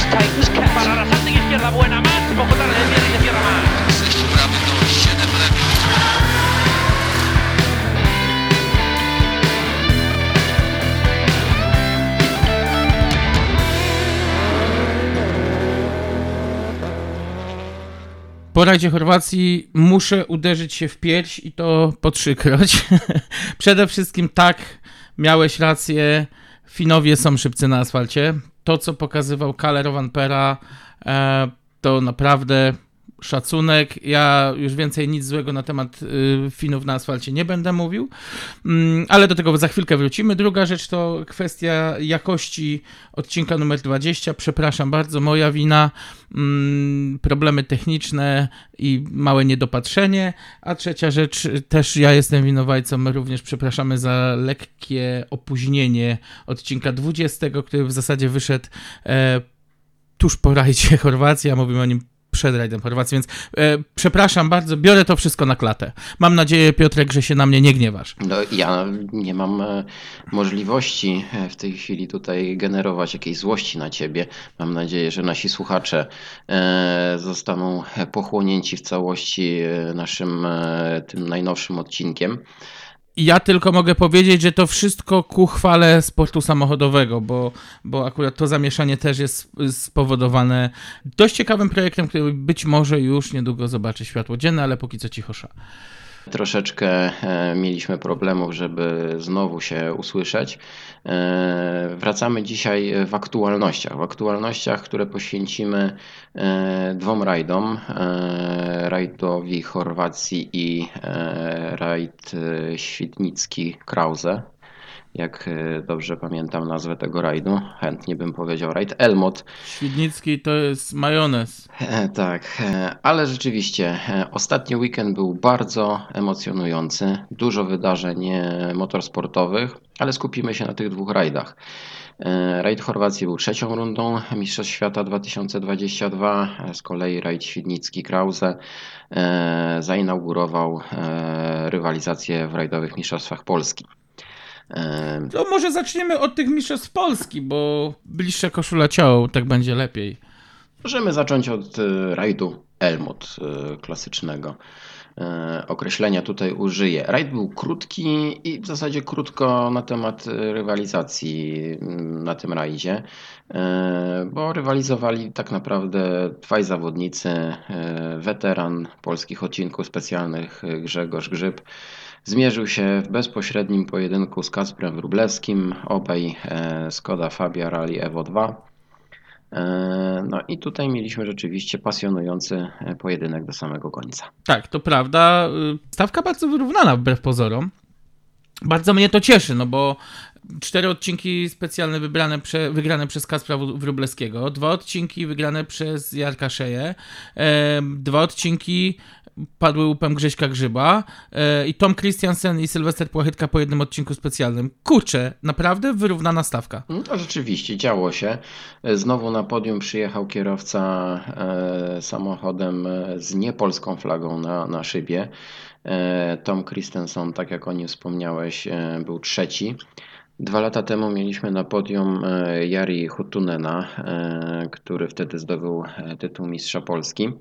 taken his catch. Para Arrasate y izquierda buena más. Y cierra más. 6 prawy to 7 lewy. Po rajdzie Chorwacji muszę uderzyć się w pierś i to po trzykroć. Przede wszystkim tak, miałeś rację, Finowie są szybcy na asfalcie. To, co pokazywał Kalle Rovanpera, e, to naprawdę szacunek. Ja już więcej nic złego na temat y, Finów na asfalcie nie będę mówił, mm, ale do tego za chwilkę wrócimy. Druga rzecz to kwestia jakości odcinka numer 20. Przepraszam bardzo, moja wina. Mm, problemy techniczne i małe niedopatrzenie. A trzecia rzecz, też ja jestem winowajcą. Również przepraszamy za lekkie opóźnienie odcinka 20, który w zasadzie wyszedł e, tuż po rajdzie Chorwacji, a mówimy o nim przed rajdem Chorwacji, więc e, przepraszam bardzo, biorę to wszystko na klatę. Mam nadzieję, Piotrek, że się na mnie nie gniewasz. No, ja nie mam e, możliwości e, w tej chwili tutaj generować jakiejś złości na ciebie. Mam nadzieję, że nasi słuchacze e, zostaną pochłonięci w całości e, naszym e, tym najnowszym odcinkiem. Ja tylko mogę powiedzieć, że to wszystko ku chwale sportu samochodowego, bo, bo akurat to zamieszanie też jest spowodowane dość ciekawym projektem, który być może już niedługo zobaczy światło dzienne, ale póki co cichosza. Troszeczkę e, mieliśmy problemów, żeby znowu się usłyszeć. E, Wracamy dzisiaj w aktualnościach. W aktualnościach, które poświęcimy e, dwom rajdom. Rajdowi Chorwacji i rajd Świdnicki Krause. Jak e, dobrze pamiętam nazwę tego rajdu, chętnie bym powiedział rajd Elmot. Świdnicki to jest majonez. E, Tak, e, ale rzeczywiście ostatni weekend był bardzo emocjonujący. Dużo wydarzeń motorsportowych, ale skupimy się na tych dwóch rajdach. Rajd Chorwacji był trzecią rundą Mistrzostw Świata 2022, e, z kolei rajd Świdnicki Krause e, zainaugurował rywalizację w rajdowych Mistrzostwach Polski. To może zaczniemy od tych mistrzostw Polski, bo bliższa koszula ciało, tak będzie lepiej. Możemy zacząć od e, rajdu Elmot e, klasycznego. E, Określenia tutaj użyję. Rajd był krótki i w zasadzie krótko na temat rywalizacji mm, na tym rajdzie, bo rywalizowali tak naprawdę dwaj zawodnicy, weteran polskich odcinków specjalnych Grzegorz Grzyb zmierzył się w bezpośrednim pojedynku z Kasprem Wróblewskim, obaj e, Skoda Fabia Rally Evo 2. E, No i tutaj mieliśmy rzeczywiście pasjonujący e, pojedynek do samego końca. Tak, to prawda. Stawka bardzo wyrównana wbrew pozorom. Bardzo mnie to cieszy, no bo cztery odcinki specjalne wybrane prze, wygrane przez Kaspra Wr- Wróblewskiego, dwa odcinki wygrane przez Jarka Szeję, e, dwa odcinki padły łupem Grześka Grzyba e, i Tom Christiansen i Sylwester Płachytka po jednym odcinku specjalnym. Kurczę, naprawdę wyrównana stawka. No rzeczywiście działo się. Znowu na podium przyjechał kierowca e, samochodem e, z niepolską flagą na, na szybie. E, Tom Christensen, tak jak o nim wspomniałeś, e, był trzeci. Dwa lata temu mieliśmy na podium e, Jari Hutunena, który wtedy zdobył tytuł Mistrza Polski.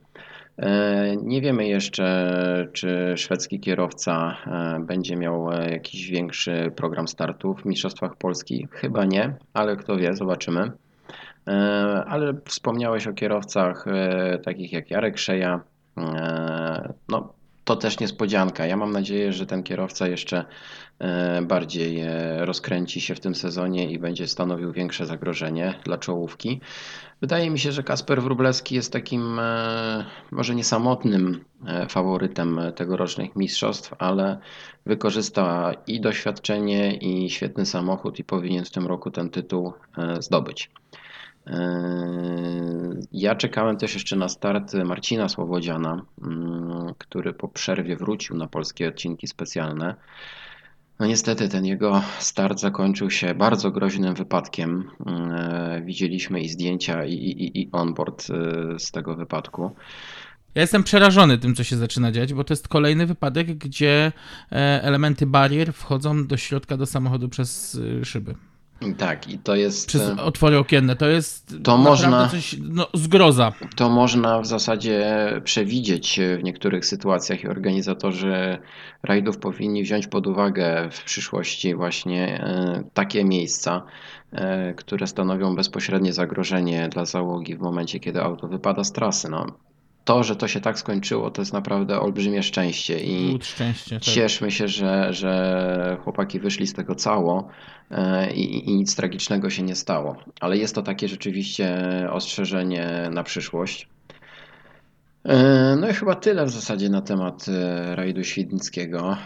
E, Nie wiemy jeszcze, czy szwedzki kierowca e, będzie miał e, jakiś większy program startów w Mistrzostwach Polski. Chyba nie, ale kto wie, zobaczymy. Ale wspomniałeś o kierowcach takich jak Jarek Szeja. No, to też niespodzianka. Ja mam nadzieję, że ten kierowca jeszcze bardziej rozkręci się w tym sezonie i będzie stanowił większe zagrożenie dla czołówki. Wydaje mi się, że Kasper Wróblewski jest takim e, może nie samotnym e, faworytem tegorocznych mistrzostw, ale wykorzysta i doświadczenie, i świetny samochód i powinien w tym roku ten tytuł e, zdobyć. Ja czekałem też jeszcze na start Marcina Słowodziana, mm, który po przerwie wrócił na polskie odcinki specjalne. No niestety ten jego start zakończył się bardzo groźnym wypadkiem. E, Widzieliśmy i zdjęcia, i, i, i onboard e, z tego wypadku. Ja jestem przerażony tym, co się zaczyna dziać, bo to jest kolejny wypadek, gdzie e, elementy barier wchodzą do środka do samochodu przez szyby. Tak, i to jest. przez e, otwory okienne. To jest To można- coś no, zgroza. To można w zasadzie przewidzieć w niektórych sytuacjach i organizatorzy rajdów powinni wziąć pod uwagę w przyszłości właśnie e, takie miejsca, e, które stanowią bezpośrednie zagrożenie dla załogi w momencie, kiedy auto wypada z trasy. No, to, że to się tak skończyło, to jest naprawdę olbrzymie szczęście i szczęście. Tak. cieszmy się, że, że chłopaki wyszli z tego cało e, i, i nic tragicznego się nie stało. Ale jest to takie rzeczywiście ostrzeżenie na przyszłość. E, No i chyba tyle w zasadzie na temat e, rajdu świdnickiego.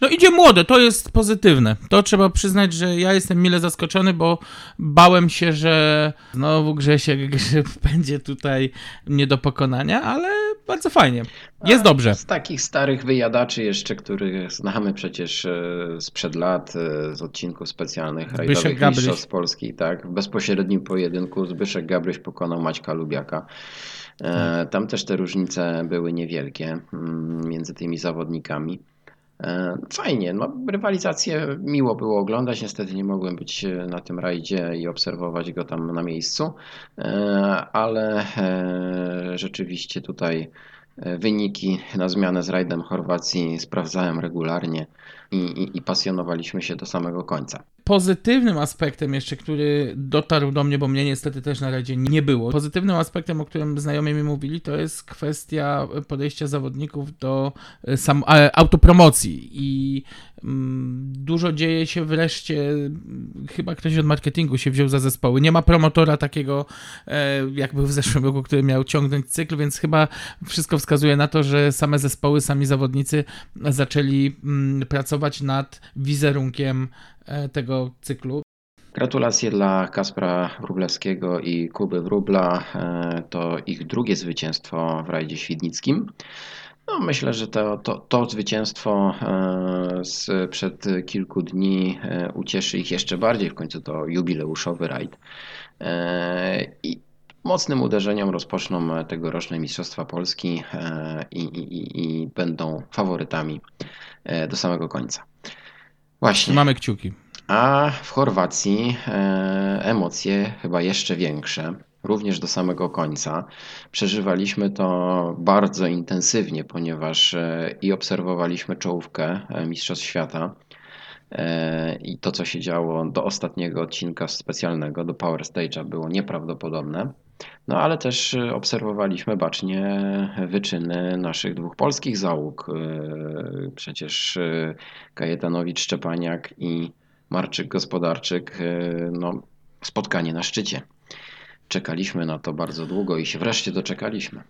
No idzie młode, to jest pozytywne. To trzeba przyznać, że ja jestem mile zaskoczony, bo bałem się, że znowu Grzesiek Grzyb będzie tutaj nie do pokonania, ale bardzo fajnie. Jest dobrze. Z takich starych wyjadaczy jeszcze, których znamy przecież e, sprzed lat, e, z odcinków specjalnych Zbyszek rajdowych. Mistrzostw Polski, tak, w bezpośrednim pojedynku Zbyszek Gabryś pokonał Maćka Lubiaka. E, Tam też te różnice były niewielkie mm, między tymi zawodnikami. E, Fajnie, no, rywalizację miło było oglądać. Niestety nie mogłem być e, na tym rajdzie i obserwować go tam na miejscu, e, ale rzeczywiście tutaj wyniki na zmianę z rajdem Chorwacji sprawdzałem regularnie i, i, i pasjonowaliśmy się do samego końca. Pozytywnym aspektem jeszcze, który dotarł do mnie, bo mnie niestety też na razie nie było. Pozytywnym aspektem, o którym znajomi mi mówili, to jest kwestia podejścia zawodników do e, sam, e, autopromocji i mm, dużo dzieje się wreszcie, chyba ktoś od marketingu się wziął za zespoły. Nie ma promotora takiego, e, jak był w zeszłym roku, który miał ciągnąć cykl, więc chyba wszystko wskazuje na to, że same zespoły, sami zawodnicy zaczęli mm, pracować nad wizerunkiem e, tego cyklu. Gratulacje dla Kaspra Wróblewskiego i Kuby Wróbla. E, To ich drugie zwycięstwo w rajdzie świdnickim. No, myślę, że to, to, to zwycięstwo e, sprzed kilku dni e, ucieszy ich jeszcze bardziej. W końcu to jubileuszowy rajd. E, I mocnym uderzeniem rozpoczną tegoroczne Mistrzostwa Polski e, i, i, i, będą faworytami e, do samego końca. Właśnie. Mamy kciuki. A w Chorwacji e, emocje chyba jeszcze większe, również do samego końca. Przeżywaliśmy to bardzo intensywnie, ponieważ e, i obserwowaliśmy czołówkę e, Mistrzostw Świata e, i to, co się działo do ostatniego odcinka specjalnego, do Power Stage'a, było nieprawdopodobne. No ale też e, obserwowaliśmy bacznie wyczyny naszych dwóch polskich załóg. E, Przecież e, Kajetanowicz Szczepaniak i Marczyk Gospodarczyk, no, spotkanie na szczycie. Czekaliśmy na to bardzo długo i się wreszcie doczekaliśmy.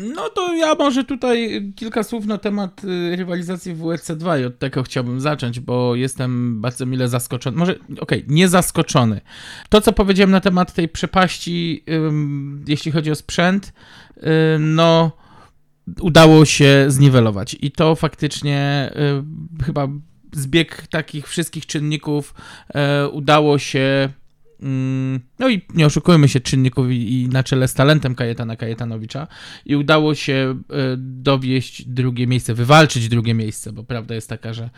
No to ja może tutaj kilka słów na temat y, rywalizacji w WRC2 i od tego chciałbym zacząć, bo jestem bardzo mile zaskoczony. Może, okej, nie zaskoczony. To, co powiedziałem na temat tej przepaści, jeśli chodzi o sprzęt, y, no udało się zniwelować i to faktycznie y, chyba zbieg takich wszystkich czynników udało się no i nie oszukujmy się czynników i, na czele z talentem Kajetana Kajetanowicza i udało się e, dowieść drugie miejsce, wywalczyć drugie miejsce, bo prawda jest taka, że,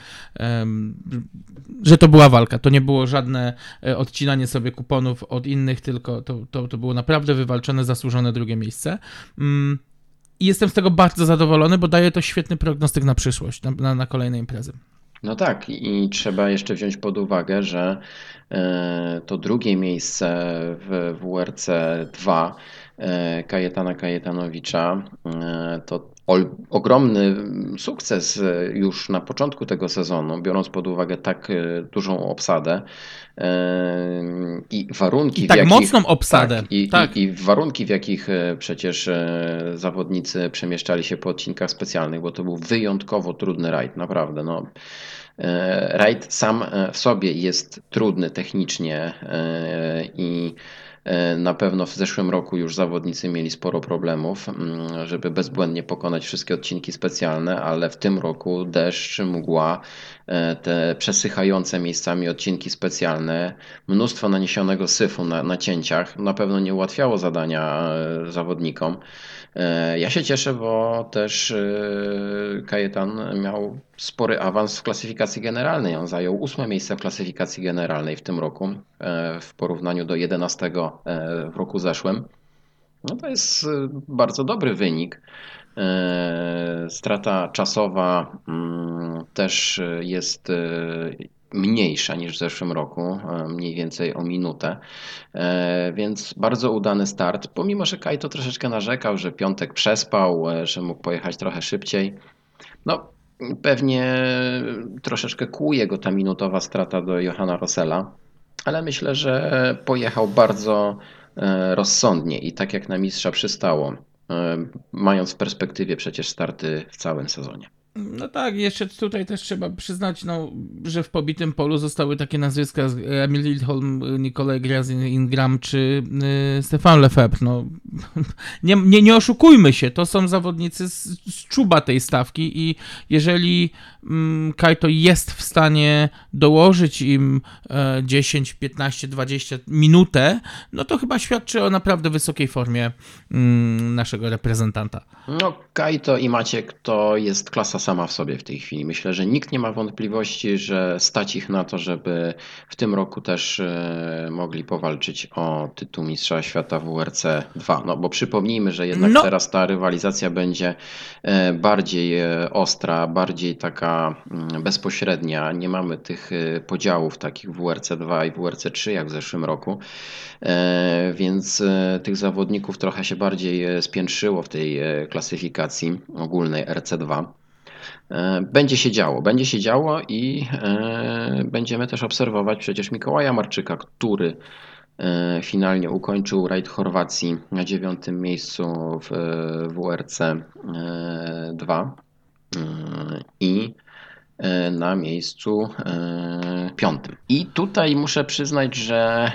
że to była walka. To nie było żadne e, odcinanie sobie kuponów od innych, tylko to, to, to było naprawdę wywalczone, zasłużone drugie miejsce. Mm, I jestem z tego bardzo zadowolony, bo daje to świetny prognostyk na przyszłość, na, na, na kolejne imprezy. No tak, i trzeba jeszcze wziąć pod uwagę, że e, to drugie miejsce w WRC 2 e, Kajetana Kajetanowicza e, to ogromny sukces e, już na początku tego sezonu, biorąc pod uwagę tak e, dużą obsadę e, i warunki, I tak w jakich, mocną obsadę. Tak, i, Tak. I, I warunki, w jakich przecież zawodnicy przemieszczali się po odcinkach specjalnych, bo to był wyjątkowo trudny rajd, naprawdę. No. Rajd sam w sobie jest trudny technicznie i na pewno w zeszłym roku już zawodnicy mieli sporo problemów, mm, żeby bezbłędnie pokonać wszystkie odcinki specjalne, ale w tym roku deszcz, mgła, e, te przesychające miejscami odcinki specjalne, mnóstwo naniesionego syfu na, na cięciach na pewno nie ułatwiało zadania e, zawodnikom. E, Ja się cieszę, bo też e, Kajetan miał spory awans w klasyfikacji generalnej. On zajął ósme miejsce w klasyfikacji generalnej w tym roku e, w porównaniu do 11 e, w roku zeszłym. No to jest bardzo dobry wynik. Strata czasowa mm, też jest mniejsza niż w zeszłym roku, mniej więcej o minutę, więc bardzo udany start. Pomimo, że Kajto troszeczkę narzekał, że piątek przespał, że mógł pojechać trochę szybciej. No, pewnie troszeczkę kłuje go ta minutowa strata do Johanna Rossella, ale myślę, że pojechał bardzo e, rozsądnie i tak jak na mistrza przystało, e, mając w perspektywie przecież starty w całym sezonie. No tak, jeszcze tutaj też trzeba przyznać, no, że w pobitym polu zostały takie nazwiska Emil Lindholm, Nikolaj Grazin, Ingram czy y, Stefan Lefebvre. No, nie, nie, nie oszukujmy się, to są zawodnicy z, z czuba tej stawki i jeżeli mm, Kajto jest w stanie dołożyć im e, 10, 15, 20 minutę, no to chyba świadczy o naprawdę wysokiej formie mm, naszego reprezentanta. No, Kajto i Maciek to jest klasa sama w sobie w tej chwili. Myślę, że nikt nie ma wątpliwości, że stać ich na to, żeby w tym roku też e, mogli powalczyć o tytuł Mistrza Świata WRC 2. No bo przypomnijmy, że jednak no. teraz ta rywalizacja będzie e, bardziej e, ostra, bardziej taka mm, bezpośrednia. Nie mamy tych podziałów takich WRC 2 i WRC 3 jak w zeszłym roku, więc tych zawodników trochę się bardziej spiętrzyło w tej klasyfikacji ogólnej RC2. E, będzie się działo, będzie się działo i e, będziemy też obserwować przecież Mikołaja Marczyka, który e, finalnie ukończył rajd Chorwacji na dziewiątym miejscu w WRC 2 i na miejscu piątym. I tutaj muszę przyznać, że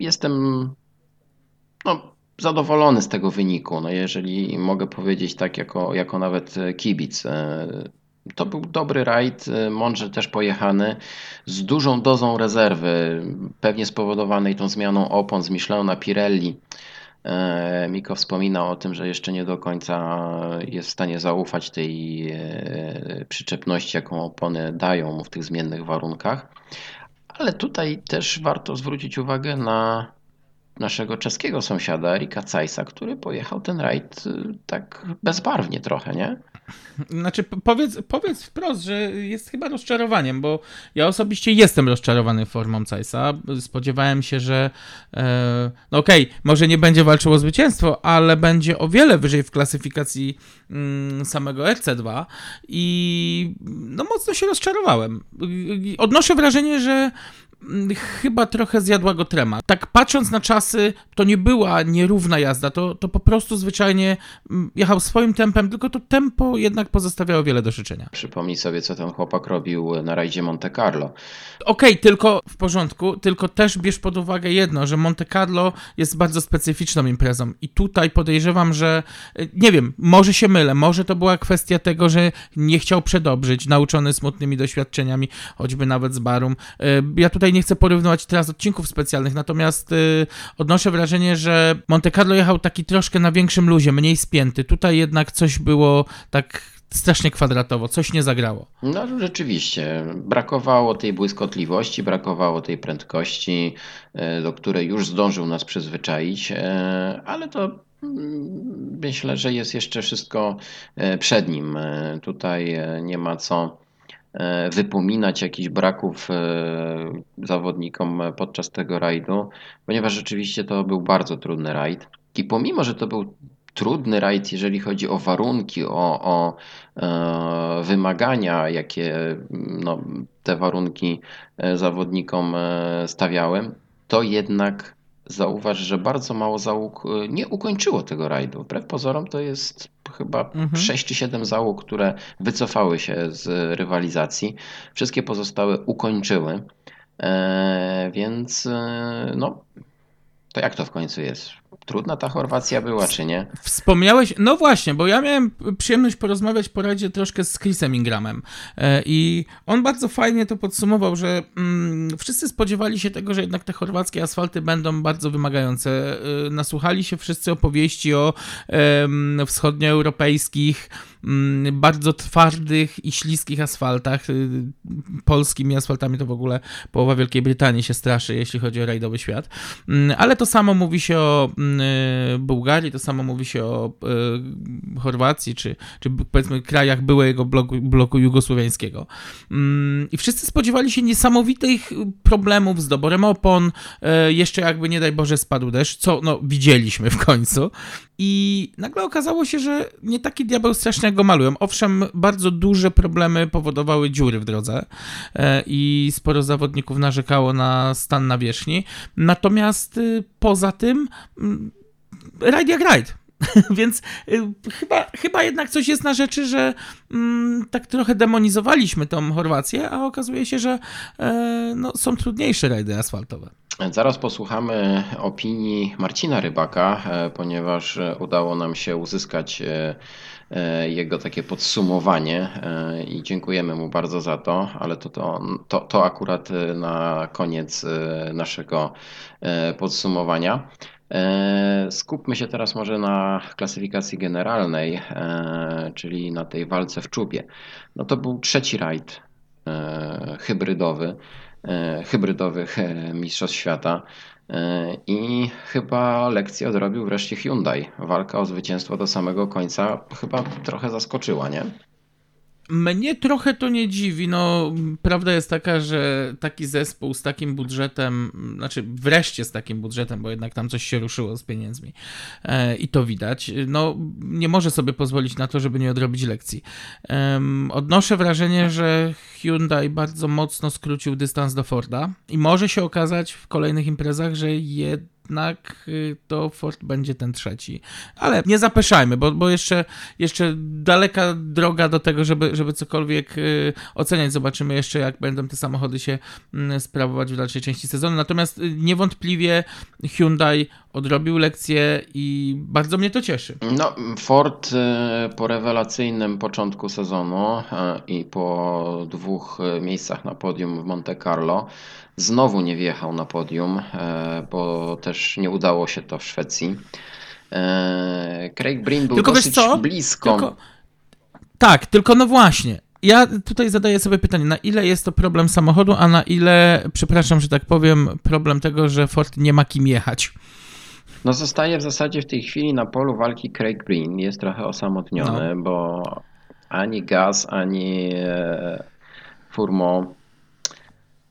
jestem no, zadowolony z tego wyniku. No jeżeli mogę powiedzieć tak jako, jako nawet kibic. E, to był dobry rajd, e, mądrze też pojechany, z dużą dozą rezerwy, pewnie spowodowanej tą zmianą opon z Michelin na Pirelli. E, Miko wspomina o tym, że jeszcze nie do końca jest w stanie zaufać tej przyczepności, jaką opony dają mu w tych zmiennych warunkach. Ale tutaj też warto zwrócić uwagę na naszego czeskiego sąsiada Erika Cajsa, który pojechał ten rajd y, tak bezbarwnie trochę, nie? Znaczy, powiedz, powiedz wprost, że jest chyba rozczarowaniem, bo ja osobiście jestem rozczarowany formą Cajsa. Spodziewałem się, że e, no okej, okay, może nie będzie walczył o zwycięstwo, ale będzie o wiele wyżej w klasyfikacji mm, samego RC2 i no mocno się rozczarowałem. Odnoszę wrażenie, że chyba trochę zjadła go trema. Tak patrząc na czasy, to nie była nierówna jazda, to, to po prostu zwyczajnie mm, jechał swoim tempem, tylko to tempo jednak pozostawiało wiele do życzenia. Przypomnij sobie, co ten chłopak robił na rajdzie Monte Carlo. Okej, okay, tylko w porządku, tylko też bierz pod uwagę jedno, że Monte Carlo jest bardzo specyficzną imprezą i tutaj podejrzewam, że y, nie wiem, może się mylę, może to była kwestia tego, że nie chciał przedobrzyć, nauczony smutnymi doświadczeniami, choćby nawet z Barum. Y, ja tutaj nie chcę porównywać teraz odcinków specjalnych, natomiast y, odnoszę wrażenie, że Monte Carlo jechał taki troszkę na większym luzie, mniej spięty. Tutaj jednak coś było tak strasznie kwadratowo, coś nie zagrało. No rzeczywiście, brakowało tej błyskotliwości, brakowało tej prędkości, y, do której już zdążył nas przyzwyczaić, y, ale to mm, myślę, że jest jeszcze wszystko y, przed nim. Tutaj nie ma co wypominać jakichś braków e, zawodnikom podczas tego rajdu, ponieważ rzeczywiście to był bardzo trudny rajd. I pomimo, że to był trudny rajd, jeżeli chodzi o warunki, o, o e, wymagania, jakie no, te warunki zawodnikom stawiały, to jednak zauważ, że bardzo mało załóg y, nie ukończyło tego rajdu. Wbrew pozorom to jest chyba mhm. 6 czy 7 załóg, które wycofały się z rywalizacji. Wszystkie pozostałe ukończyły. E, więc e, no, to jak to w końcu jest? Trudna ta Chorwacja była, czy nie? Wspomniałeś, no właśnie, bo ja miałem przyjemność porozmawiać po radzie troszkę z Chrisem Ingramem e, i on bardzo fajnie to podsumował, że mm, wszyscy spodziewali się tego, że jednak te chorwackie asfalty będą bardzo wymagające. E, nasłuchali się wszyscy opowieści o e, wschodnioeuropejskich mm, bardzo twardych i śliskich asfaltach. Y, polskimi asfaltami to w ogóle połowa Wielkiej Brytanii się straszy, jeśli chodzi o rajdowy świat. Mm, ale to samo mówi się o Bułgarii, to samo mówi się o Chorwacji, czy, czy powiedzmy krajach byłego bloku, bloku jugosłowiańskiego. I wszyscy spodziewali się niesamowitych problemów z doborem opon, jeszcze jakby nie daj Boże spadł deszcz, co no widzieliśmy w końcu. I nagle okazało się, że nie taki diabeł strasznego malują. Owszem, bardzo duże problemy powodowały dziury w drodze i sporo zawodników narzekało na stan nawierzchni. Natomiast y, poza tym, mm, rajd jak rajd. Więc y, chyba, chyba jednak coś jest na rzeczy, że mm, tak trochę demonizowaliśmy tą Chorwację, a okazuje się, że e, no, są trudniejsze rajdy asfaltowe. Zaraz posłuchamy opinii Marcina Rybaka, e, ponieważ e, udało nam się uzyskać e, jego takie podsumowanie i dziękujemy mu bardzo za to, ale to, to, to, to akurat na koniec naszego podsumowania. Skupmy się teraz może na klasyfikacji generalnej, czyli na tej walce w czubie. No to był trzeci rajd hybrydowy. E, hybrydowych e, Mistrzostw Świata. E, I chyba lekcję odrobił wreszcie Hyundai. Walka o zwycięstwo do samego końca chyba trochę zaskoczyła, nie? Mnie trochę to nie dziwi. No, prawda jest taka, że taki zespół z takim budżetem, znaczy wreszcie z takim budżetem, bo jednak tam coś się ruszyło z pieniędzmi e, i to widać, no nie może sobie pozwolić na to, żeby nie odrobić lekcji. E, odnoszę wrażenie, że Hyundai bardzo mocno skrócił dystans do Forda i może się okazać w kolejnych imprezach, że jednak jednak y, to Ford będzie ten trzeci. Ale nie zapeszajmy, bo, bo jeszcze, jeszcze daleka droga do tego, żeby, żeby cokolwiek y, oceniać. Zobaczymy jeszcze, jak będą te samochody się mm, sprawować w dalszej części sezonu. Natomiast y, niewątpliwie Hyundai odrobił lekcję i bardzo mnie to cieszy. No, Ford po rewelacyjnym początku sezonu i po dwóch miejscach na podium w Monte Carlo Znowu nie wjechał na podium, e, bo też nie udało się to w Szwecji. E, Craig Breen był tylko dosyć blisko. Tylko, tak, tylko no właśnie. Ja tutaj zadaję sobie pytanie, na ile jest to problem samochodu, a na ile, przepraszam, że tak powiem, problem tego, że Ford nie ma kim jechać. No zostaje w zasadzie w tej chwili na polu walki Craig Breen. Jest trochę osamotniony, no. bo ani Gaz, ani e, Furmo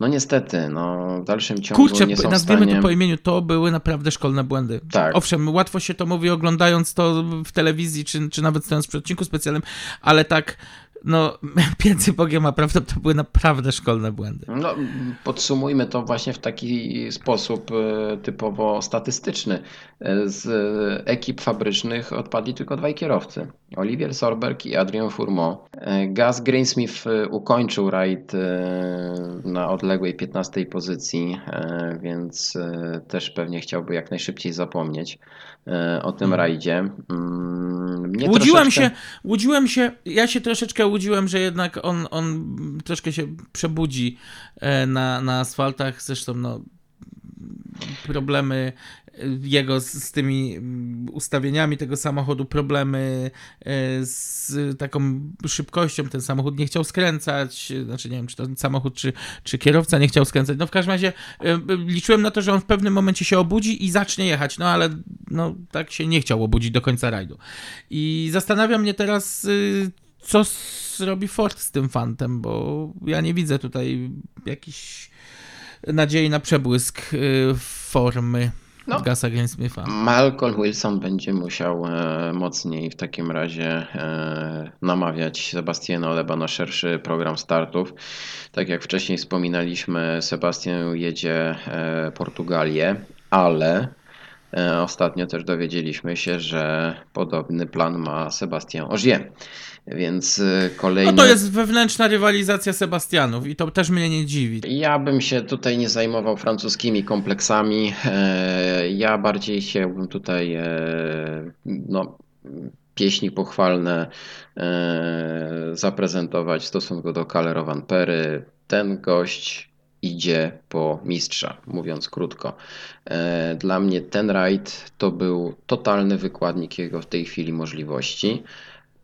no niestety, no w dalszym ciągu Kurczę, nie są nazwijmy stanie... to po imieniu, to były naprawdę szkolne błędy. Tak. Owszem, łatwo się to mówi oglądając to w telewizji, czy, czy nawet stojąc przy odcinku specjalnym, ale tak no, między Bogiem a prawdą to były naprawdę szkolne błędy. No, podsumujmy to właśnie w taki sposób e, typowo statystyczny. E, z ekip fabrycznych odpadli tylko dwaj kierowcy. Olivier Sorberg i Adrian Fourmont. E, Gaz Greensmith ukończył rajd na odległej 15 pozycji, więc też pewnie chciałby jak najszybciej zapomnieć o tym mhm. rajdzie. Mm, mnie łudziłem troszeczkę... się, łudziłem się, ja się troszeczkę łudziłem, że jednak on, on troszkę się przebudzi e, na, na asfaltach, zresztą no problemy jego z, z, tymi ustawieniami tego samochodu, problemy e, z taką szybkością. Ten samochód nie chciał skręcać, znaczy nie wiem, czy to samochód, czy, czy kierowca nie chciał skręcać. No w każdym razie e, liczyłem na to, że on w pewnym momencie się obudzi i zacznie jechać, no ale no tak się nie chciał obudzić do końca rajdu. I zastanawia mnie teraz, y, co zrobi Ford z tym fantem, bo ja nie widzę tutaj jakiejś nadziei na przebłysk y, formy no, Gasa Greensmitha. Malcolm Wilson będzie musiał e, mocniej w takim razie e, namawiać Sebastiana Leba na szerszy program startów. Tak jak wcześniej wspominaliśmy, Sebastian jedzie e, Portugalię, ale ostatnio też dowiedzieliśmy się, że podobny plan ma Sebastian Ogier. Więc kolejny. No to jest wewnętrzna rywalizacja Sebastianów i to też mnie nie dziwi. Ja bym się tutaj nie zajmował francuskimi kompleksami. E, ja bardziej chciałbym tutaj e, no, pieśni pochwalne e, zaprezentować w stosunku do Calero Pery. Ten gość idzie po mistrza, mówiąc krótko. Dla mnie ten rajd to był totalny wykładnik jego w tej chwili możliwości.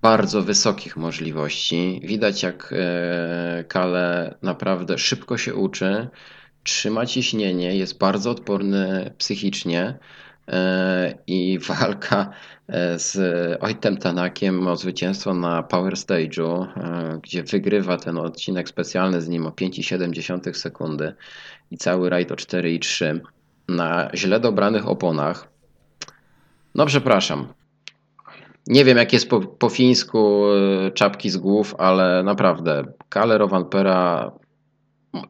bardzo wysokich możliwości. Widać, jak e, Kale naprawdę szybko się uczy, trzyma ciśnienie, jest bardzo odporny psychicznie e, i walka e, z Ojtem Tanakiem o zwycięstwo na Power Stage'u, gdzie wygrywa ten odcinek specjalny z nim o 5,7 sekundy i cały rajd o 4,3 na źle dobranych oponach. No przepraszam, nie wiem, jak jest po, po fińsku e, czapki z głów, ale naprawdę Kalle Rovanpera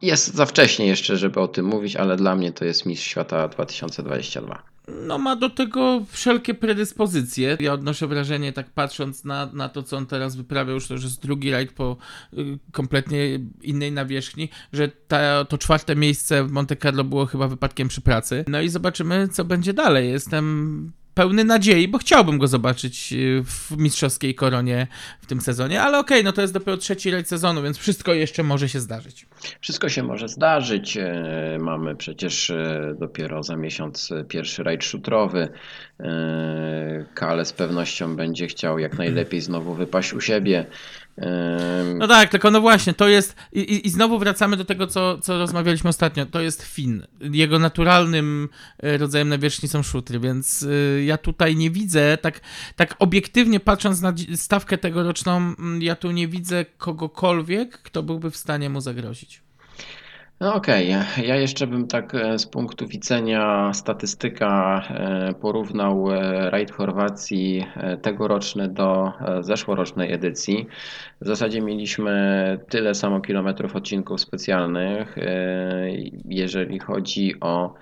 jest za wcześnie jeszcze, żeby o tym mówić, ale dla mnie to jest mistrz świata 2022. No ma do tego wszelkie predyspozycje. Ja odnoszę wrażenie, tak patrząc na, na to, co on teraz wyprawia, już to już jest drugi rajd po y, kompletnie innej nawierzchni, że ta, to czwarte miejsce w Monte Carlo było chyba wypadkiem przy pracy. No i zobaczymy, co będzie dalej. Jestem pełny nadziei, bo chciałbym go zobaczyć y, w mistrzowskiej koronie w tym sezonie, ale okej, okay, no to jest dopiero trzeci rajd sezonu, więc wszystko jeszcze może się zdarzyć. Wszystko się może zdarzyć. E, mamy przecież e, dopiero za miesiąc pierwszy rajd szutrowy. E, Kale z pewnością będzie chciał jak najlepiej znowu wypaść u siebie. No tak, tylko no właśnie, to jest. I, i znowu wracamy do tego, co, co rozmawialiśmy ostatnio. To jest Fin. Jego naturalnym e, rodzajem nawierzchni są szutry, więc e, ja tutaj nie widzę, tak, tak obiektywnie patrząc na stawkę tegoroczną, mm, ja tu nie widzę kogokolwiek, kto byłby w stanie mu zagrozić. No okej, okay. ja jeszcze bym tak e, z punktu widzenia statystyka e, porównał e, rajd Chorwacji tegoroczny do zeszłorocznej edycji. W zasadzie mieliśmy tyle samo kilometrów odcinków specjalnych. Jeżeli chodzi o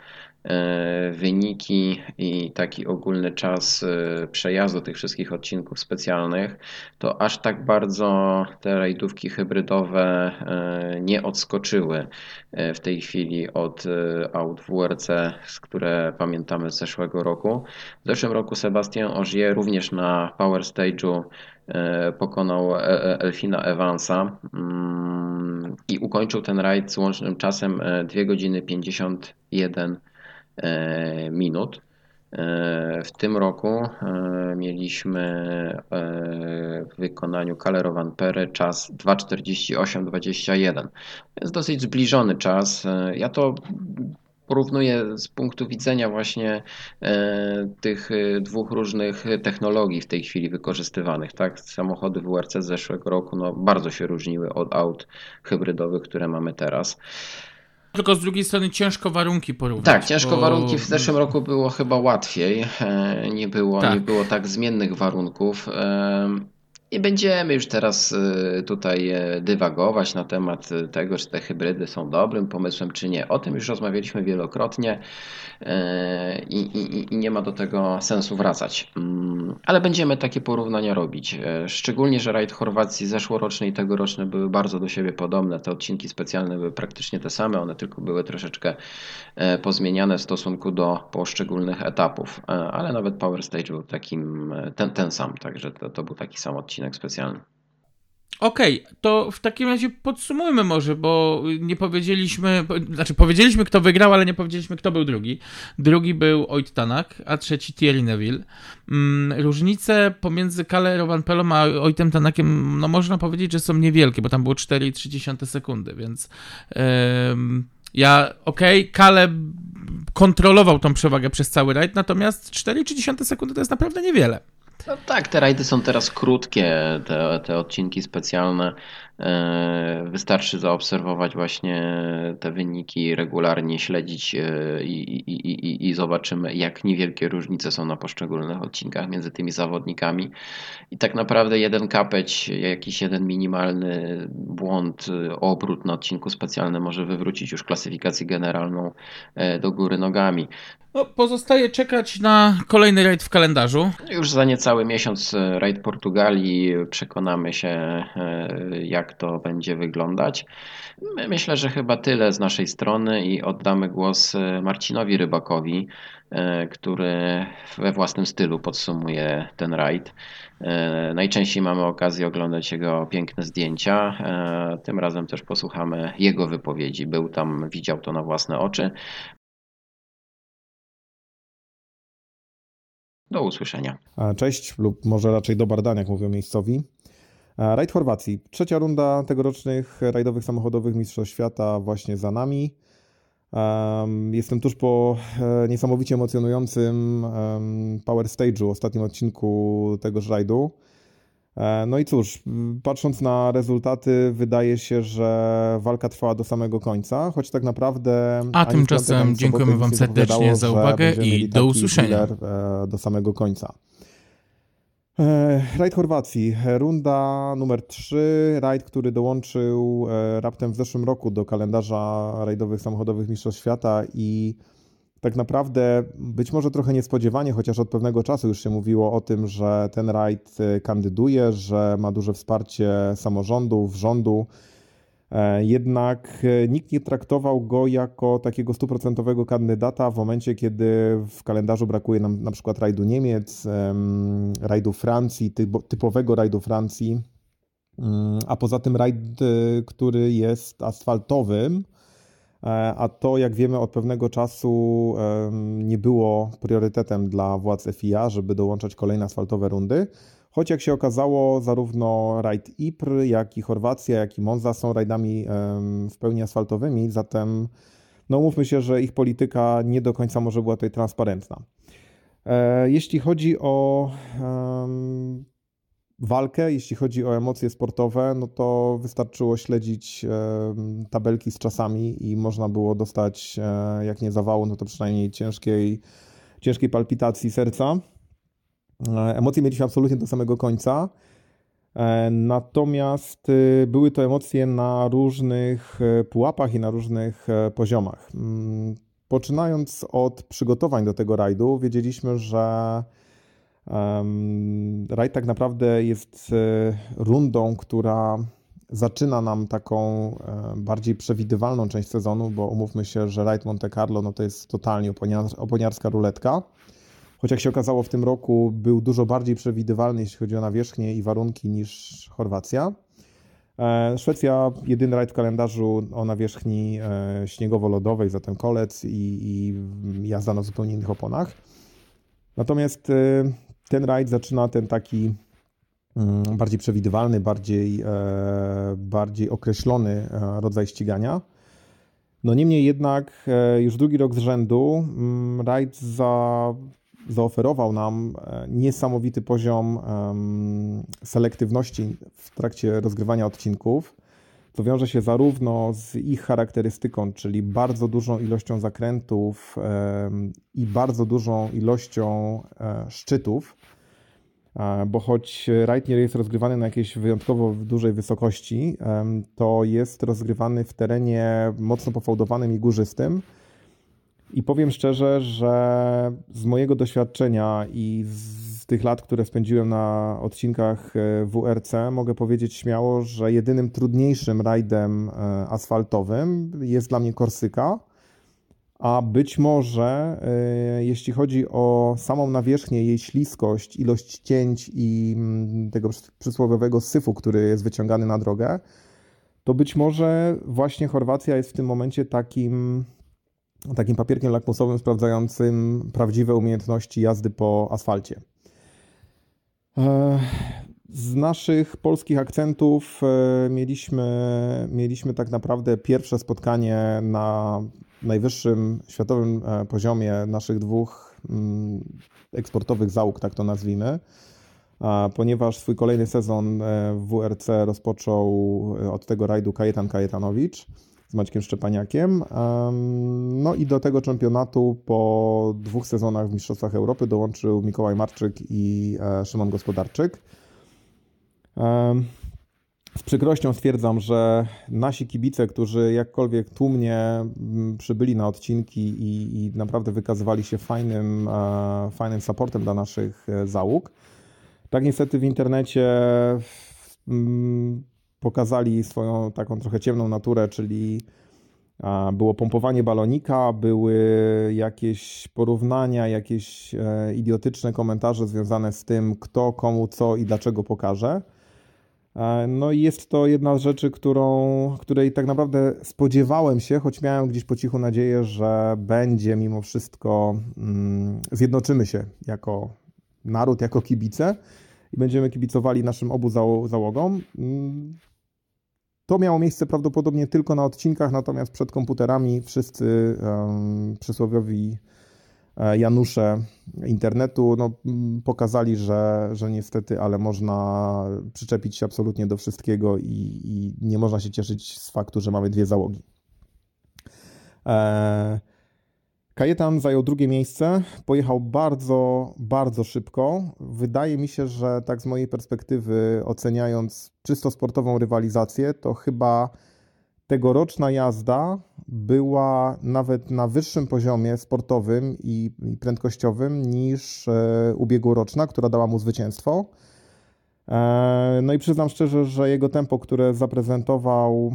wyniki i taki ogólny czas e, przejazdu tych wszystkich odcinków specjalnych, to aż tak bardzo te rajdówki hybrydowe e, nie odskoczyły w tej chwili od aut WRC, które pamiętamy z zeszłego roku. W zeszłym roku Sebastian Ogier również na Power Stage'u pokonał Elfina Evansa mm, i ukończył ten rajd z łącznym czasem 2 godziny 51 E, minut. E, w tym roku e, mieliśmy w wykonaniu Kalerowan Pere czas 2.48.21, więc dosyć zbliżony czas. Ja to porównuję z punktu widzenia właśnie tych dwóch różnych technologii w tej chwili wykorzystywanych. Tak? Samochody WRC z zeszłego roku no, bardzo się różniły od aut hybrydowych, które mamy teraz. Tylko z drugiej strony ciężko warunki porównać. Tak, ciężko bo... warunki. W zeszłym roku było chyba łatwiej. E, nie było tak, nie było tak zmiennych warunków. E, nie będziemy już teraz y, tutaj e, dywagować na temat tego, czy te hybrydy są dobrym pomysłem, czy nie. O tym już rozmawialiśmy wielokrotnie e, i, i, i nie ma do tego sensu wracać. Ale będziemy takie porównania robić. E, szczególnie, że rajd Chorwacji zeszłoroczny i tegoroczny były bardzo do siebie podobne. Te odcinki specjalne były praktycznie te same, one tylko były troszeczkę pozmieniane w stosunku do poszczególnych etapów. Ale nawet Power Stage był takim, ten, ten sam, także to, to był taki sam odcinek specjalny. Okej, okay, to w takim razie podsumujmy może, bo nie powiedzieliśmy, znaczy powiedzieliśmy kto wygrał, ale nie powiedzieliśmy kto był drugi. Drugi był Oit Tanak, a trzeci Thierry Neville. Mm, różnice pomiędzy Kale Rovanpelą a Oitem Tanakiem, no można powiedzieć, że są niewielkie, bo tam było 4,3 sekundy, więc ja, okej, okay, Kale kontrolował tą przewagę przez cały rajd, natomiast 4,3 sekundy to jest naprawdę niewiele. No tak, te rajdy są teraz krótkie, te, te odcinki specjalne. E, wystarczy zaobserwować właśnie te wyniki, regularnie śledzić e, i, i, i, i zobaczymy, jak niewielkie różnice są na poszczególnych odcinkach między tymi zawodnikami. I tak naprawdę jeden kapeć, jakiś jeden minimalny błąd, obrót na odcinku specjalnym może wywrócić już klasyfikację generalną e, do góry nogami. No, pozostaje czekać na kolejny rajd w kalendarzu. Już za niecały miesiąc e, rajd Portugalii. Przekonamy się, e, jak to będzie wyglądać. Myślę, że chyba tyle z naszej strony i oddamy głos e, Marcinowi Rybakowi, który we własnym stylu podsumuje ten rajd. Najczęściej mamy okazję oglądać jego piękne zdjęcia. Tym razem też posłuchamy jego wypowiedzi. Był tam, widział to na własne oczy. Do usłyszenia. Cześć, lub może raczej do Bardania, jak mówią miejscowi. Rajd Chorwacji. Trzecia runda tegorocznych rajdowych samochodowych Mistrzostw Świata właśnie za nami. Jestem tuż po e, niesamowicie emocjonującym Power Stage'u, ostatnim odcinku tegoż rajdu. E, no i cóż, patrząc na rezultaty, wydaje się, że walka trwała do samego końca, choć tak naprawdę. A tymczasem dziękujemy Wam serdecznie za uwagę i do usłyszenia. E, do samego końca. E, rajd Chorwacji, runda numer 3, rajd, który dołączył raptem w zeszłym roku do kalendarza rajdowych samochodowych Mistrzostw Świata i tak naprawdę być może trochę niespodziewanie, chociaż od pewnego czasu już się mówiło o tym, że ten rajd y, kandyduje, że ma duże wsparcie samorządów, rządu. E, jednak y, nikt nie traktował go jako takiego stuprocentowego kandydata w momencie, kiedy w kalendarzu brakuje nam na przykład rajdu Niemiec, rajdu Francji, typowego rajdu Francji, mm, a poza tym rajd, y, który jest asfaltowym, E, a to, jak wiemy, od pewnego czasu nie było priorytetem dla władz FIA, żeby dołączać kolejne asfaltowe rundy. Choć jak się okazało, zarówno rajd Ypr, jak i Chorwacja, jak i Monza są rajdami w pełni asfaltowymi, zatem no mówmy się, że ich polityka nie do końca może była tutaj transparentna. E, jeśli chodzi o walkę, jeśli chodzi o emocje sportowe, no to wystarczyło śledzić tabelki z czasami i można było dostać, e, jak nie zawału, no to przynajmniej ciężkiej, ciężkiej palpitacji serca. E, emocje mieliśmy absolutnie do samego końca. E, natomiast y, były to emocje na różnych pułapach i na różnych poziomach. Mm, poczynając od przygotowań do tego rajdu, wiedzieliśmy, że Rajd tak naprawdę jest e, rundą, która zaczyna nam taką e, bardziej przewidywalną część sezonu, bo umówmy się, że Rajd Monte Carlo no to jest totalnie oponiarska ruletka. Choć jak się okazało w tym roku był dużo bardziej przewidywalny, jeśli chodzi o nawierzchnię i warunki niż Chorwacja. E, Szwecja jedyny rajd w kalendarzu o nawierzchni śniegowo-lodowej, zatem kolec i, i jazda na zupełnie innych oponach. Natomiast ten rajd zaczyna ten taki mm, bardziej przewidywalny, bardziej, e, bardziej określony e, rodzaj ścigania. No niemniej jednak e, już drugi rok z rzędu mm, rajd za, zaoferował nam niesamowity poziom selektywności w trakcie rozgrywania odcinków. To wiąże się zarówno z ich charakterystyką, czyli bardzo dużą ilością zakrętów i bardzo dużą ilością szczytów, bo choć nie jest rozgrywany na jakiejś wyjątkowo dużej wysokości, to jest rozgrywany w terenie mocno pofałdowanym i górzystym. I powiem szczerze, że z mojego doświadczenia i z tych lat, które spędziłem na odcinkach e, WRC, mogę powiedzieć śmiało, że jedynym trudniejszym rajdem e, asfaltowym jest dla mnie Korsyka a być może, e, jeśli chodzi o samą nawierzchnię, jej śliskość, ilość cięć i mm, tego przysłowiowego syfu, który jest wyciągany na drogę, to być może właśnie Chorwacja jest w tym momencie takim, takim papierkiem lakmusowym sprawdzającym prawdziwe umiejętności jazdy po asfalcie. E, z naszych polskich akcentów e, mieliśmy, mieliśmy tak naprawdę pierwsze spotkanie na najwyższym światowym e, poziomie naszych dwóch mm, eksportowych załóg, tak to nazwijmy, ponieważ swój kolejny sezon w WRC rozpoczął od tego rajdu Kajetan Kajetanowicz z Maćkiem Szczepaniakiem. No i do tego czempionatu po dwóch sezonach w Mistrzostwach Europy dołączył Mikołaj Marczyk i Szymon Gospodarczyk. Z przykrością stwierdzam, że nasi kibice, którzy jakkolwiek tłumnie mm, przybyli na odcinki i, i naprawdę wykazywali się fajnym, e, fajnym supportem dla naszych e, załóg, tak niestety w internecie mm, pokazali swoją taką trochę ciemną naturę, czyli było pompowanie balonika, były jakieś porównania, jakieś e, idiotyczne komentarze związane z tym, kto komu co i dlaczego pokaże. E, no i jest to jedna z rzeczy, którą, której tak naprawdę spodziewałem się, choć miałem gdzieś po cichu nadzieję, że będzie mimo wszystko, mm, zjednoczymy się jako naród, jako kibice i będziemy kibicowali naszym obu załogom. To miało miejsce prawdopodobnie tylko na odcinkach, natomiast przed komputerami wszyscy um, przysłowiowi e, Janusze internetu no, pokazali, że, że niestety, ale można przyczepić się absolutnie do wszystkiego i, i nie można się cieszyć z faktu, że mamy dwie załogi. E, Kajetan zajął drugie miejsce, pojechał bardzo, bardzo szybko. Wydaje mi się, że tak z mojej perspektywy, oceniając czysto sportową rywalizację, to chyba tegoroczna jazda była nawet na wyższym poziomie sportowym i, prędkościowym niż e, ubiegłoroczna, która dała mu zwycięstwo. E, no i przyznam szczerze, że jego tempo, które zaprezentował,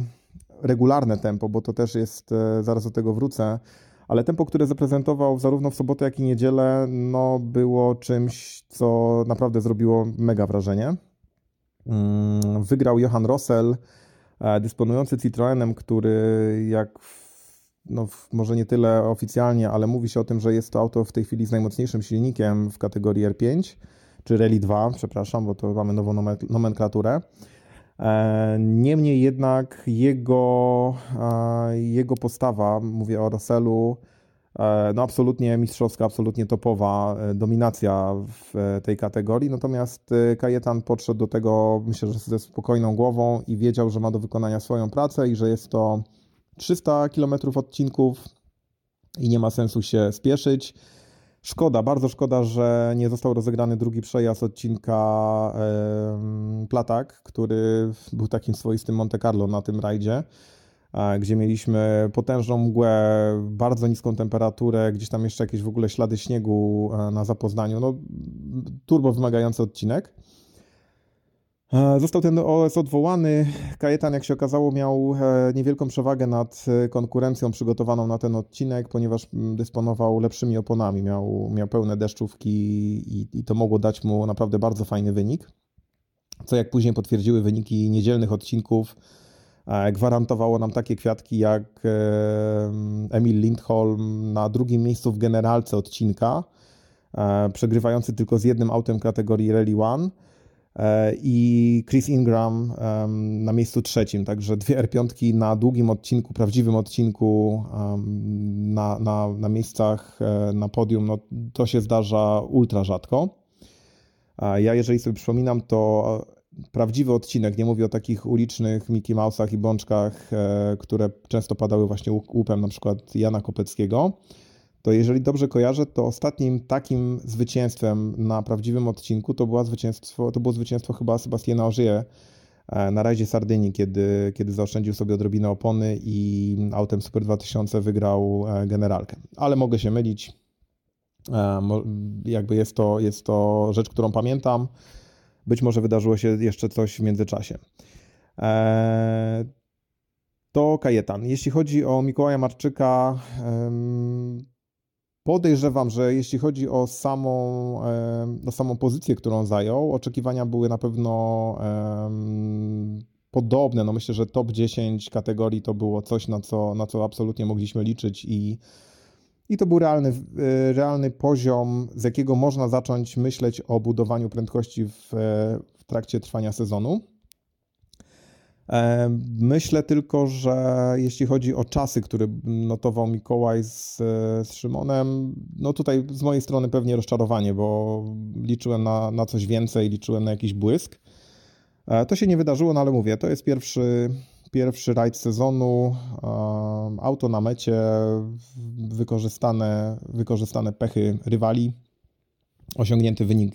regularne tempo, bo to też jest, e, zaraz do tego wrócę, ale tempo, które zaprezentował zarówno w sobotę, jak i niedzielę, no, było czymś, co naprawdę zrobiło mega wrażenie. Mm, wygrał Johan Rossell, e, dysponujący Citroenem, który jak no, może nie tyle oficjalnie, ale mówi się o tym, że jest to auto w tej chwili z najmocniejszym silnikiem w kategorii R5, czy Rally 2, przepraszam, bo to mamy nową nomenklaturę. E, niemniej jednak jego, e, jego postawa, mówię o Russellu, e, no absolutnie mistrzowska, absolutnie topowa, dominacja w tej kategorii. Natomiast Kajetan podszedł do tego, myślę, że ze spokojną głową i wiedział, że ma do wykonania swoją pracę i że jest to 300 km odcinków i nie ma sensu się spieszyć. Szkoda, bardzo szkoda, że nie został rozegrany drugi przejazd odcinka e, Platak, który był takim swoistym Monte Carlo na tym rajdzie, e, gdzie mieliśmy potężną mgłę, bardzo niską temperaturę, gdzieś tam jeszcze jakieś w ogóle ślady śniegu e, na zapoznaniu. No, turbo wymagający odcinek. E, został ten OS odwołany. Kajetan, jak się okazało, miał e, niewielką przewagę nad e, konkurencją przygotowaną na ten odcinek, ponieważ dysponował lepszymi oponami. Miał, miał pełne deszczówki i, i to mogło dać mu naprawdę bardzo fajny wynik. Co jak później potwierdziły wyniki niedzielnych odcinków, gwarantowało nam takie kwiatki jak Emil Lindholm na drugim miejscu w generalce odcinka, przegrywający tylko z jednym autem kategorii Rally One i Chris Ingram na miejscu trzecim. Także dwie R5 na długim odcinku, prawdziwym odcinku, na, na, na miejscach e, na podium, no, to się zdarza ultra rzadko. Ja, jeżeli sobie przypominam, to prawdziwy odcinek, nie mówię o takich ulicznych Mickey Mouse'ach i bączkach, e, które często padały właśnie łupem na przykład Jana Kopeckiego, to jeżeli dobrze kojarzę, to ostatnim takim zwycięstwem na prawdziwym odcinku to, była zwycięstwo, to było zwycięstwo chyba Sebastiana Ożyje e, na rajdzie Sardynii, kiedy, kiedy zaoszczędził sobie odrobinę opony i autem Super 2000 wygrał e, generalkę. Ale mogę się mylić. E, jakby jest to, jest to rzecz, którą pamiętam. Być może wydarzyło się jeszcze coś w międzyczasie. To Kajetan. Jeśli chodzi o Mikołaja Marczyka, Podejrzewam, że jeśli chodzi o samą, o samą pozycję, którą zajął, oczekiwania były na pewno podobne. No myślę, że top 10 kategorii to było coś, na co, na co absolutnie mogliśmy liczyć i, i to był realny, e, realny poziom, z jakiego można zacząć myśleć o budowaniu prędkości w, w trakcie trwania sezonu. E, myślę tylko, że jeśli chodzi o czasy, które notował Mikołaj z, z Szymonem, no tutaj z mojej strony pewnie rozczarowanie, bo liczyłem na, na coś więcej, liczyłem na jakiś błysk. E, to się nie wydarzyło, no ale mówię, to jest pierwszy, pierwszy rajd sezonu, e, auto na mecie, wykorzystane, wykorzystane pechy rywali, osiągnięty wynik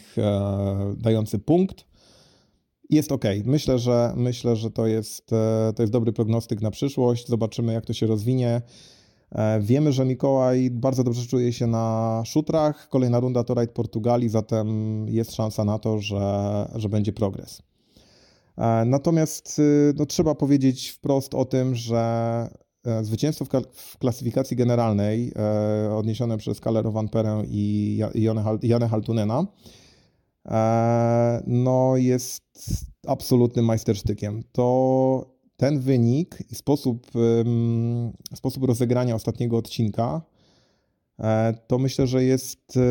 dający punkt jest ok. Myślę, że myślę, że to jest, e, to jest dobry prognostyk na przyszłość. Zobaczymy, jak to się rozwinie. E, wiemy, że Mikołaj bardzo dobrze czuje się na szutrach. Kolejna runda to rajd Portugalii, zatem jest szansa na to, że, że będzie progres. E, natomiast no, trzeba powiedzieć wprost o tym, że zwycięstwo w, klasyfikacji generalnej odniesione przez Kaller Van Perę i Janę Haltunena no jest absolutnym majstersztykiem. To ten wynik i sposób, sposób rozegrania ostatniego odcinka, e, to myślę, że jest e,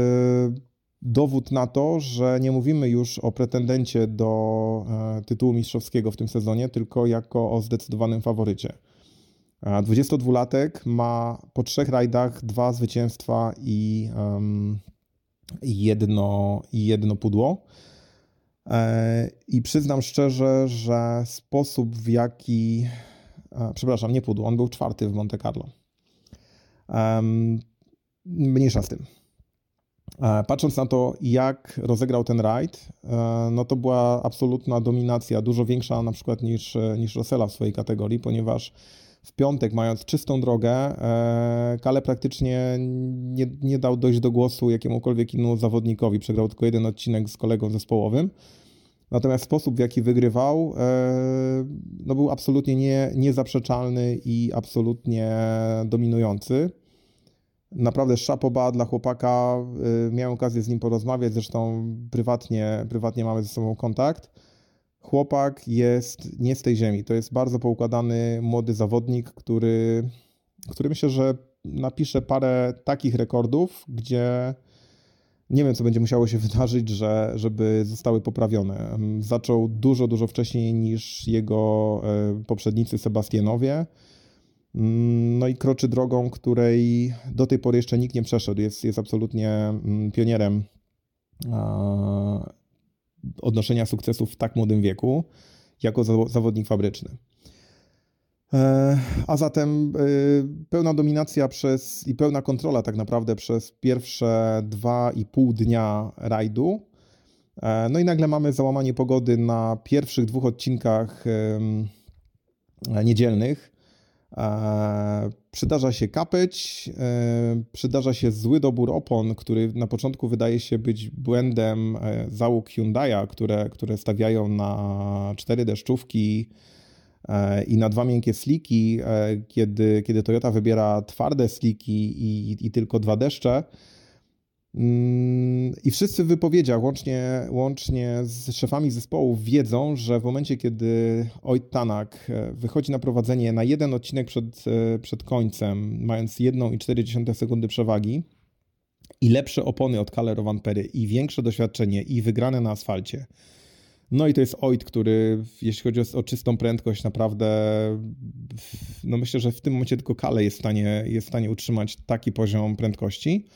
dowód na to, że nie mówimy już o pretendencie do e, tytułu mistrzowskiego w tym sezonie, tylko jako o zdecydowanym faworycie. 22-latek ma po trzech rajdach dwa zwycięstwa i um, jedno, jedno pudło. E, I przyznam szczerze, że sposób w jaki. Przepraszam, nie pudło, on był czwarty w Monte Carlo. Mniejsza z tym. E, patrząc na to, jak rozegrał ten rajd, e, no to była absolutna dominacja, dużo większa na przykład niż, niż Rossella w swojej kategorii, ponieważ w piątek, mając czystą drogę, e, Kale praktycznie nie, nie dał dojść do głosu jakiemukolwiek innemu zawodnikowi. Przegrał tylko jeden odcinek z kolegą zespołowym. Natomiast sposób, w jaki wygrywał, no był absolutnie nie, niezaprzeczalny i absolutnie dominujący. Naprawdę szapoba dla chłopaka. Y, miałem okazję z nim porozmawiać, zresztą prywatnie, prywatnie mamy ze sobą kontakt. Chłopak jest nie z tej ziemi. To jest bardzo poukładany młody zawodnik, który, który myślę, że napisze parę takich rekordów, gdzie nie wiem, co będzie musiało się wydarzyć, że, żeby zostały poprawione. Zaczął dużo, dużo wcześniej niż jego e, poprzednicy Sebastianowie. No i kroczy drogą, której do tej pory jeszcze nikt nie przeszedł. Jest, jest absolutnie mm, pionierem odnoszenia sukcesów w tak młodym wieku, jako zawodnik fabryczny. E, a zatem e, pełna dominacja przez i pełna kontrola tak naprawdę przez pierwsze dwa i pół dnia rajdu. E, no i nagle mamy załamanie pogody na pierwszych dwóch odcinkach niedzielnych. E, przydarza się kapeć, e, przydarza się zły dobór opon, który na początku wydaje się być błędem e, załóg Hyundai'a, które, które stawiają na cztery deszczówki i na dwa miękkie sliki, kiedy, kiedy Toyota wybiera twarde sliki i, i tylko dwa deszcze I wszyscy w wypowiedziach, łącznie, łącznie z szefami zespołów, wiedzą, że w momencie, kiedy Oit Tanak e, wychodzi na prowadzenie na jeden odcinek przed, e, przed końcem, mając 1,4 sekundy przewagi i lepsze opony od Calero Van Pery i większe doświadczenie i wygrane na asfalcie, no i to jest Oit, który jeśli chodzi o, o czystą prędkość, naprawdę no myślę, że w tym momencie tylko Kale jest w stanie, jest w stanie utrzymać taki poziom prędkości.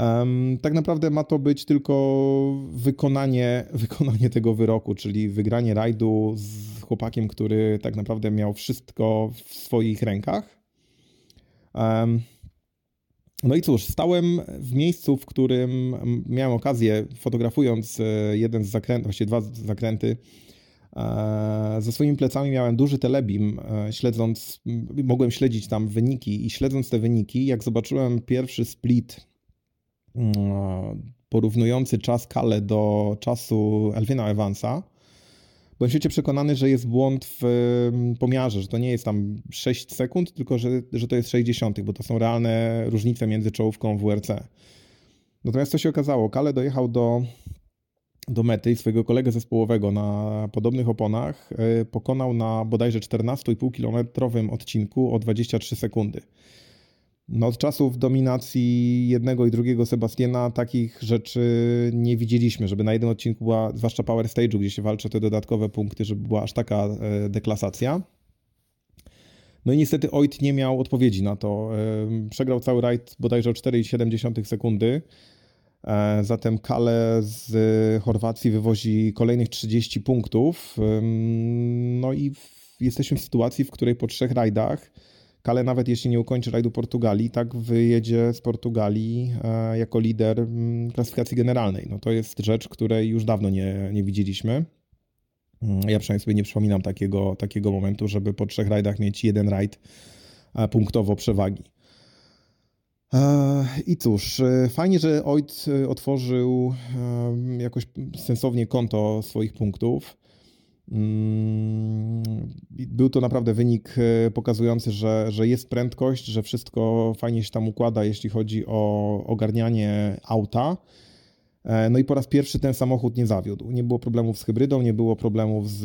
Um, tak naprawdę ma to być tylko wykonanie, wykonanie tego wyroku, czyli wygranie rajdu z chłopakiem, który tak naprawdę miał wszystko w swoich rękach. Um, no i cóż, stałem w miejscu, w którym miałem okazję, fotografując e, jeden z zakrętów, właściwie dwa zakręty, e, ze swoimi plecami miałem duży telebim, e, śledząc, mogłem śledzić tam wyniki i śledząc te wyniki, jak zobaczyłem pierwszy split porównujący czas Kale do czasu Elvina Evansa, byłem świecie przekonany, że jest błąd w mm, pomiarze, że to nie jest tam 6 sekund, tylko że, że to jest 60, bo to są realne różnice między czołówką WRC. Natomiast co się okazało? Kale dojechał do, do mety i swojego kolegę zespołowego na podobnych oponach e, pokonał na bodajże 14,5-kilometrowym odcinku o 23 sekundy. No, od czasów dominacji jednego i drugiego Sebastiana takich rzeczy nie widzieliśmy, żeby na jednym odcinku była, zwłaszcza Power Stage'u, gdzie się walczy o te dodatkowe punkty, żeby była aż taka e, deklasacja. No i niestety Oit nie miał odpowiedzi na to. E, przegrał cały rajd bodajże o 4,7 sekundy. E, zatem Kale z Chorwacji wywozi kolejnych 30 punktów. No i jesteśmy w sytuacji, w której po trzech rajdach Kale nawet jeśli nie ukończy rajdu Portugalii, tak wyjedzie z Portugalii e, jako lider klasyfikacji generalnej. No to jest rzecz, której już dawno nie, nie widzieliśmy. Mm, ja przynajmniej sobie nie przypominam takiego, takiego momentu, żeby po trzech rajdach mieć jeden rajd e, punktowo przewagi. E, I cóż, fajnie, że Oit otworzył jakoś sensownie konto swoich punktów. Mm, był to naprawdę wynik e, pokazujący, że, że jest prędkość, że wszystko fajnie się tam układa, jeśli chodzi o ogarnianie auta. E, no i po raz pierwszy ten samochód nie zawiódł. Nie było problemów z hybrydą, nie było problemów z,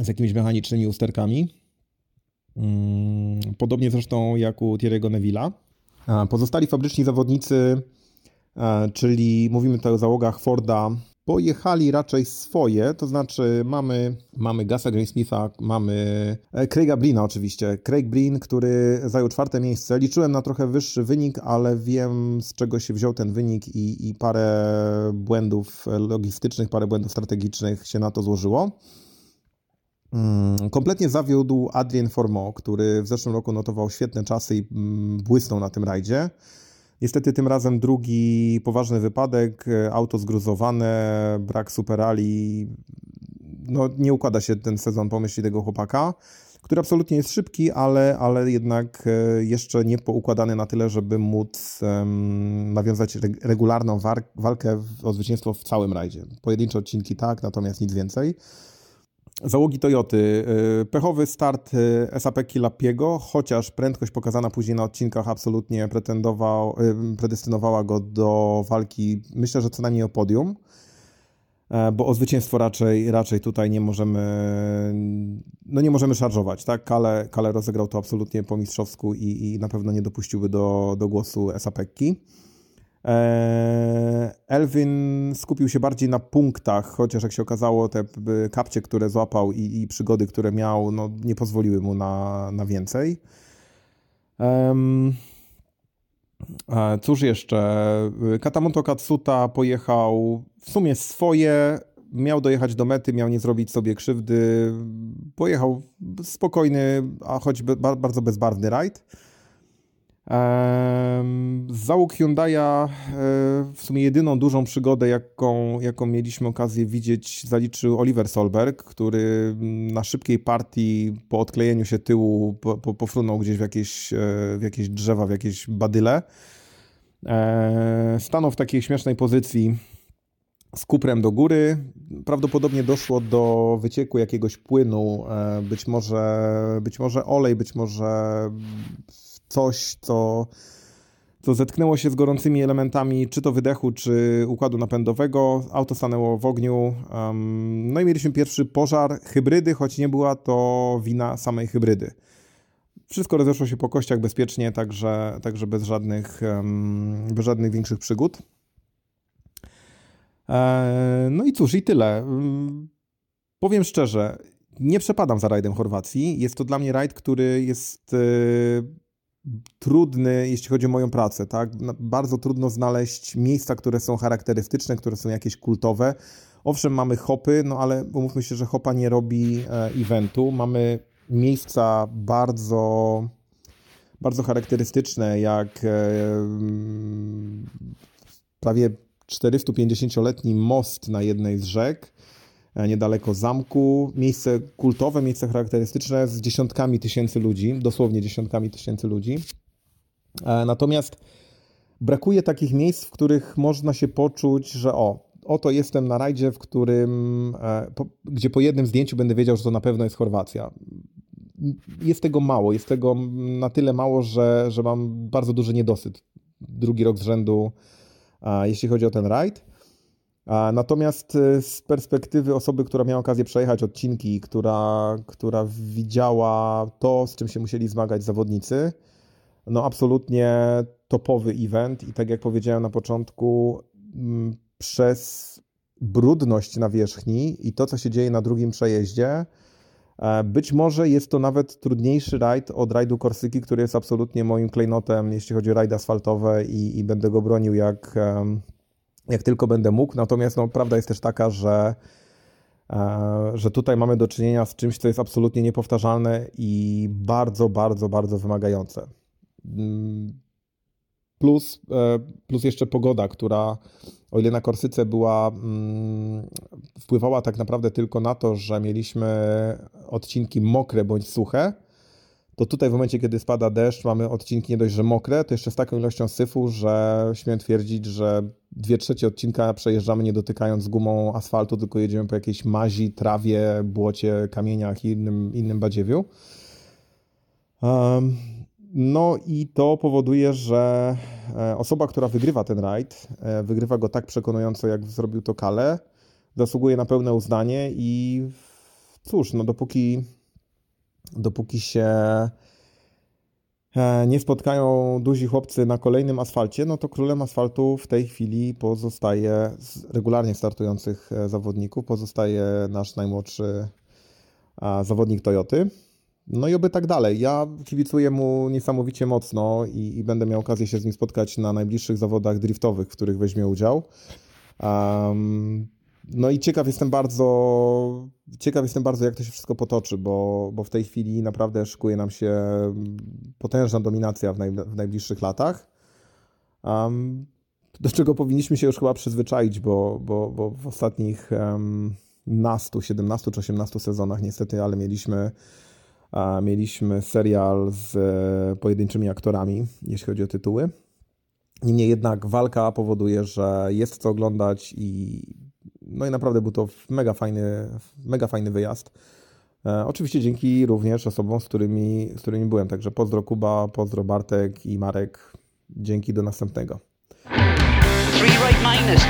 z jakimiś mechanicznymi usterkami. Mm, podobnie zresztą jak u Thierry'ego Neville'a. Pozostali fabryczni zawodnicy e, czyli mówimy tutaj o załogach Forda, pojechali raczej swoje, to znaczy mamy, mamy Gasa Greensmitha, mamy e, Craiga Brina oczywiście. Craig Brin, który zajął czwarte miejsce. Liczyłem na trochę wyższy wynik, ale wiem z czego się wziął ten wynik i, i parę błędów logistycznych, parę błędów strategicznych się na to złożyło. Mm, kompletnie zawiódł Adrien Formeau, który w zeszłym roku notował świetne czasy i mm, błysnął na tym rajdzie. Niestety tym razem drugi poważny wypadek, auto zgruzowane, brak superali. No nie układa się ten sezon po myśli tego chłopaka, który absolutnie jest szybki, ale, ale jednak e, jeszcze nie poukładany na tyle, żeby móc um, nawiązać regularną walkę o zwycięstwo w całym rajdzie. Pojedyncze odcinki tak, natomiast nic więcej. Załogi Toyoty. Y, pechowy start y, SAP Kilapiego, chociaż prędkość pokazana później na odcinkach absolutnie pretendował, y, predestynowała go do walki, myślę, że co najmniej o podium, e, bo o zwycięstwo raczej, raczej tutaj nie możemy, no nie możemy szarżować, tak? Kale, Kale rozegrał to absolutnie po mistrzowsku i, i na pewno nie dopuściłby do, do głosu SAPki. E, Elvin skupił się bardziej na punktach, chociaż jak się okazało, te kapcie, które złapał i, i przygody, które miał, no, nie pozwoliły mu na, na więcej. Um, cóż jeszcze? Katamoto Katsuta pojechał w sumie swoje, miał dojechać do mety, miał nie zrobić sobie krzywdy. Pojechał spokojny, a choć bardzo bezbarwny rajd. Załóg Hyundai'a e, w sumie jedyną dużą przygodę, jaką, jaką mieliśmy okazję widzieć, zaliczył Oliver Solberg, który na szybkiej partii po odklejeniu się tyłu po, po, pofrunął gdzieś w jakieś, e, w jakieś drzewa, w jakieś badyle. E, stanął w takiej śmiesznej pozycji z kuprem do góry. Prawdopodobnie doszło do wycieku jakiegoś płynu, być może, być może olej, być może coś, co, co zetknęło się z gorącymi elementami, czy to wydechu, czy układu napędowego. Auto stanęło w ogniu. Um, no i mieliśmy pierwszy pożar hybrydy, choć nie była to wina samej hybrydy. Wszystko rozeszło się po kościach bezpiecznie, także, także bez, żadnych, um, bez żadnych większych przygód. E, no i cóż, i tyle. Powiem szczerze, nie przepadam za rajdem Chorwacji. Jest to dla mnie rajd, który jest e, trudny, jeśli chodzi o moją pracę, tak? Bardzo trudno znaleźć miejsca, które są charakterystyczne, które są jakieś kultowe. Owszem, mamy hopy, no ale umówmy się, że hopa nie robi e, eventu. Mamy miejsca bardzo, bardzo charakterystyczne, jak e, prawie 450-letni most na jednej z rzek, niedaleko zamku. Miejsce kultowe, miejsce charakterystyczne z dziesiątkami tysięcy ludzi, dosłownie dziesiątkami tysięcy ludzi. E, natomiast brakuje takich miejsc, w których można się poczuć, że o, oto jestem na rajdzie, w którym, e, gdzie po jednym zdjęciu będę wiedział, że to na pewno jest Chorwacja. Jest tego mało, jest tego na tyle mało, że, że mam bardzo duży niedosyt. Drugi rok z rzędu, jeśli chodzi o ten rajd. Natomiast y, z perspektywy osoby, która miała okazję przejechać odcinki, która, która widziała to, z czym się musieli zmagać zawodnicy, no absolutnie topowy event i tak jak powiedziałem na początku, mm, przez brudność na wierzchni i to, co się dzieje na drugim przejeździe, e, być może jest to nawet trudniejszy rajd od rajdu Korsyki, który jest absolutnie moim klejnotem, jeśli chodzi o rajdy asfaltowe i, i będę go bronił jak jak tylko będę mógł. Natomiast no, prawda jest też taka, że, e, że tutaj mamy do czynienia z czymś, co jest absolutnie niepowtarzalne i bardzo, bardzo, bardzo wymagające. Mm, plus, e, plus jeszcze pogoda, która o ile na Korsyce była, mm, wpływała tak naprawdę tylko na to, że mieliśmy odcinki mokre bądź suche, to tutaj w momencie, kiedy spada deszcz, mamy odcinki nie dość, że mokre, to jeszcze z taką ilością syfu, że śmiem twierdzić, że dwie trzecie odcinka przejeżdżamy nie dotykając gumą asfaltu, tylko jedziemy po jakiejś mazi, trawie, błocie, kamieniach i innym, innym badziewiu. Um, no i to powoduje, że e, osoba, która wygrywa ten rajd, e, wygrywa go tak przekonująco, jak zrobił to Kale, zasługuje na pełne uznanie i cóż, no dopóki dopóki się e, nie spotkają duzi chłopcy na kolejnym asfalcie, no to królem asfaltu w tej chwili pozostaje z regularnie startujących e, zawodników, pozostaje nasz najmłodszy zawodnik Toyoty. No i oby tak dalej. Ja kibicuję mu niesamowicie mocno i, i będę miał okazję się z nim spotkać na najbliższych zawodach driftowych, w których weźmie udział. Um, no i ciekaw jestem bardzo, ciekaw jestem bardzo, jak to się wszystko potoczy, bo, bo w tej chwili naprawdę szykuje nam się potężna dominacja w, naj, w najbliższych latach. Um, do czego powinniśmy się już chyba przyzwyczaić, bo, bo, bo w ostatnich um, nastu, 17 czy 18 sezonach niestety, ale mieliśmy, a, mieliśmy serial z e, pojedynczymi aktorami, jeśli chodzi o tytuły. Niemniej jednak walka powoduje, że jest co oglądać i no i naprawdę był to mega fajny, mega fajny wyjazd. E, oczywiście dzięki również osobom, z którymi, z którymi byłem. Także pozdro Kuba, pozdro Bartek i Marek. Dzięki do następnego. Three right minus.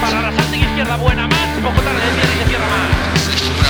Para la izquierda, buena. Poco tarde, más.